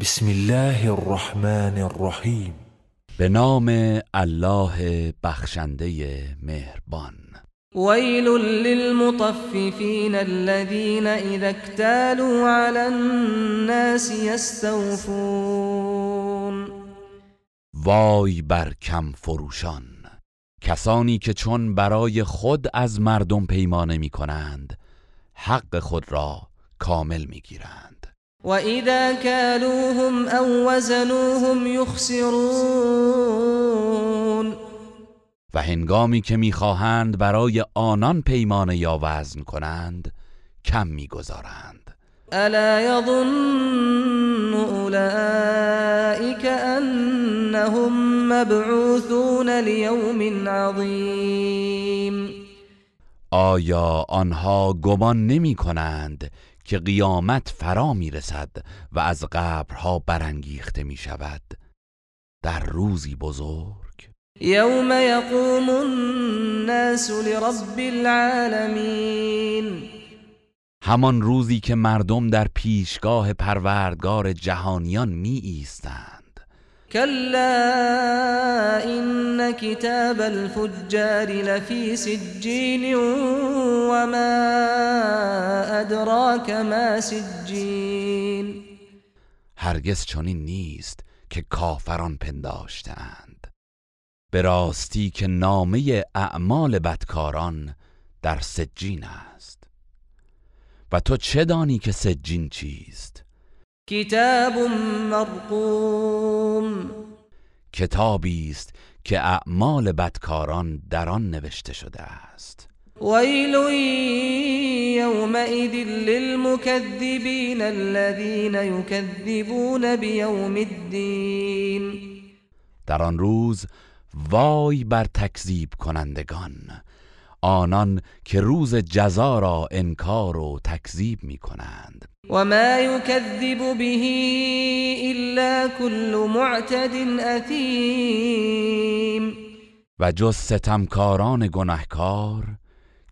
بسم الله الرحمن الرحیم به نام الله بخشنده مهربان. ویل للمطففین الذين اذا اكتالوا على الناس يستوفون. وای بر کم فروشان کسانی که چون برای خود از مردم پیمانه می کنند حق خود را کامل می گیرند و اذا كالوهم او وزنوهم يخسرون و هنگامی که می‌خواهند برای آنان پیمانه یا وزن کنند کم می‌گذارند. الا يظن اولئك انهم مبعوثون لیوم عظیم آیا آنها گمان نمی کنند که قیامت فرا می رسد و از قبرها برانگیخته می شود در روزی بزرگ. یوم یقوم الناس لرب العالمین. همان روزی که مردم در پیشگاه پروردگار جهانیان می ایستند کلا این کتاب الفجار لفی سجین وما ادراک ما سجین هرگز چنین نیست که کافران پنداشتند به راستی که نامه اعمال بدکاران در سجین است. و تو چه دانی که سجین چیست؟ کتاب مرقوم. کتابی است که اعمال بدکاران در آن نوشته شده است. ویل یومئذ للمكذبین الذين يكذبون بیوم الدین. در آن روز وای بر تکذیب کنندگان. آنان که روز جزا را انکار و تکذیب می کنند. و ما یکذب به الا كل معتد اثیم و جز ستمکاران گناهکار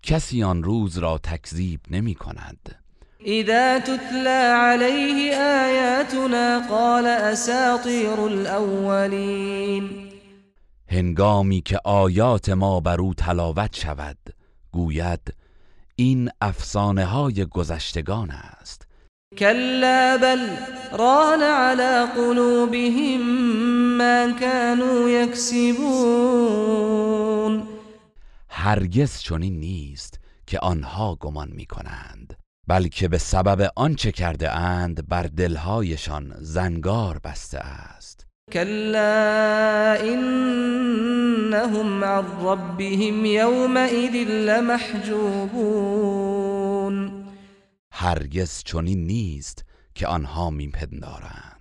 کسی آن روز را تکذیب نمی کند. اذا تتلى عليه آیاتنا قال اساطیر الاولین هنگامی که آیات ما بر او تلاوت شود گوید این افسانه های گذشتگان است. كلا بل ران على قلوبهم ما كانوا يكسبون هرگز چنین نیست که آنها گمان می کنند بلکه به سبب آنچه کرده اند بر دلهایشان زنگار بسته است. كلا انهم عن ربهم يومئذ لمحجوبون. هرگز چنین نیست که آنها میپندارند.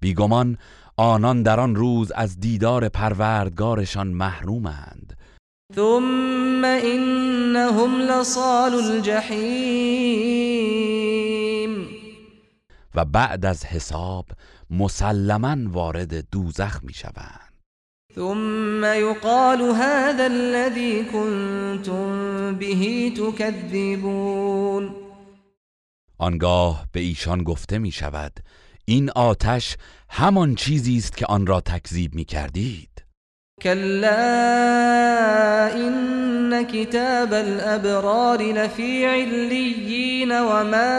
بیگمان آنان در آن روز از دیدار پروردگارشان محرومند. ثم انهم لصال الجحیم. و بعد از حساب مسلما وارد دوزخ می‌شوند. ثم يقال هذا الذي كنتم به تكذبون. آنگاه به ایشان گفته می شود این آتش همان چیزی است که آن را تکذیب می کردید كلا إن كتاب الأبرار لفي عليين وما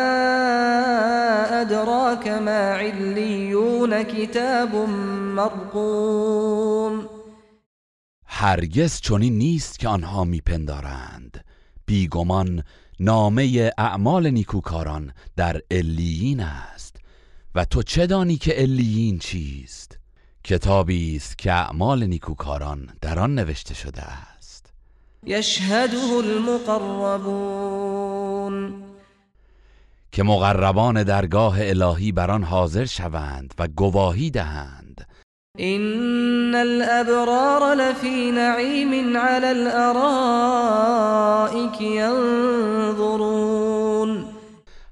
أدراك ما عليون كتاب مرقوم. هرگز چنین نیست که آنها میپندارند. بیگمان نامه اعمال نیکوکاران در علیین است. و تو چه دانی که علیین چیست؟ کتابی است که اعمال نیکوکاران در آن نوشته شده است. يشهده المقربون. که مقربان درگاه الهی بر آن حاضر شوند و گواهی دهند. إن الأبرار لفي نعيم على الأرائك ينظرون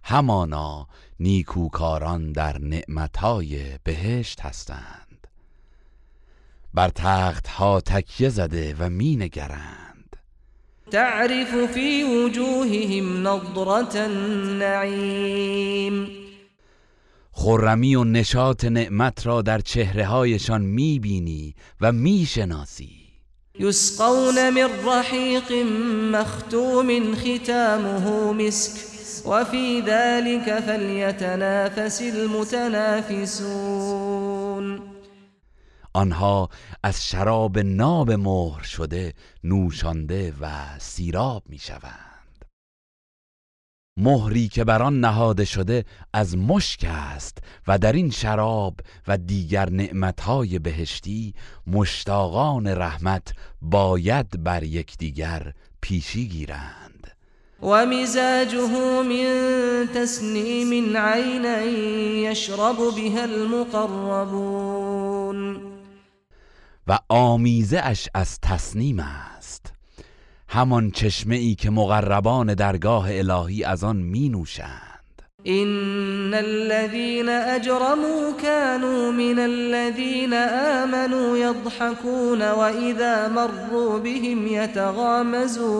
همانا نیکوکاران در نعمتهای بهشت هستند. بر تخت ها تکیه زده و می نگرند. تعرف في وجوههم نظرة النعيم خرمی و نشاط نعمت را در چهره هایشان می‌بینی و می‌شناسی یسقون من رحیق مختوم ختامه مسک وفي ذلك فليتنافس المتنافسون. آنها از شراب ناب مهر شده نوشانده و سیراب می‌شوند. مهری که بر آن نهاده شده از مشک است و در این شراب و دیگر نعمتهای بهشتی مشتاقان رحمت باید بر یکدیگر پیشی گیرند. و من تسنیم عینا یشرب بها المقربون. و آمیزه اش از تصنیم است. همان چشمه ای که مقربان درگاه الهی از آن می نوشند این الذين اجرموا كانوا من الذين آمنوا يضحكون واذا مروا بهم يتغامزون.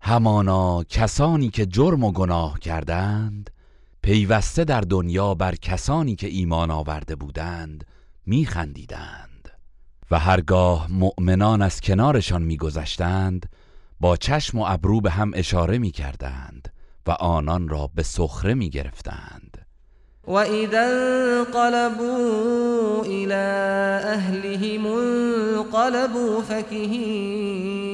همانا کسانی که جرم و گناه کردند پیوسته در دنیا بر کسانی که ایمان آورده بودند میخندیدند و هرگاه مؤمنان از کنارشان میگذشتند با چشم و ابرو به هم اشاره می‌کردند و آنان را به سخره می‌گرفتند. و اذا انقلبوا الى اهلهم انقلبوا فکهین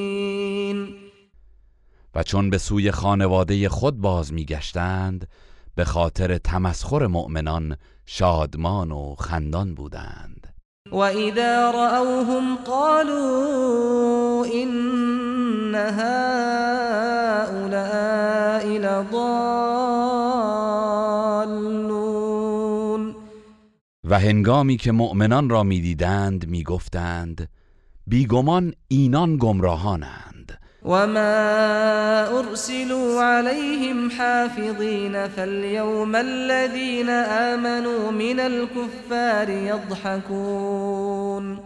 و چون به سوی خانواده خود باز میگشتند به خاطر تمسخر مؤمنان شادمان و خندان بودند. وإذا رأوهم قالوا إن هؤلاء لضالون. و هنگامی که مؤمنان را می‌دیدند می‌گفتند بیگمان اینان گمراهانند. وما أرسلوا عليهم حافظين فاليوم الذين آمنوا من الكفار يضحكون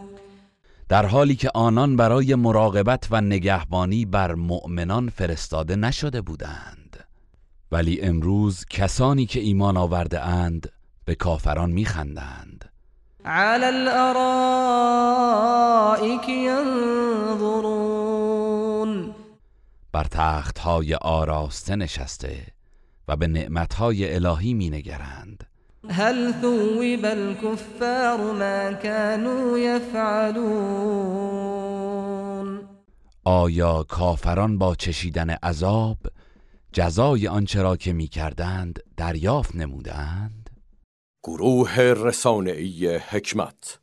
در حالی که آنان برای مراقبت و نگهبانی بر مؤمنان فرستاده نشده بودند. ولی امروز کسانی که ایمان آورده اند به کافران میخندند. على الارائك ينظرون بر تخت های آراسته نشسته و به نعمت های الهی می نگرند هل ثوب الكفار ما كانوا يفعلون آیا کافران با چشیدن عذاب جزای آنچه را که می کردند دریافت نمودند گروه رسانه‌ای حکمت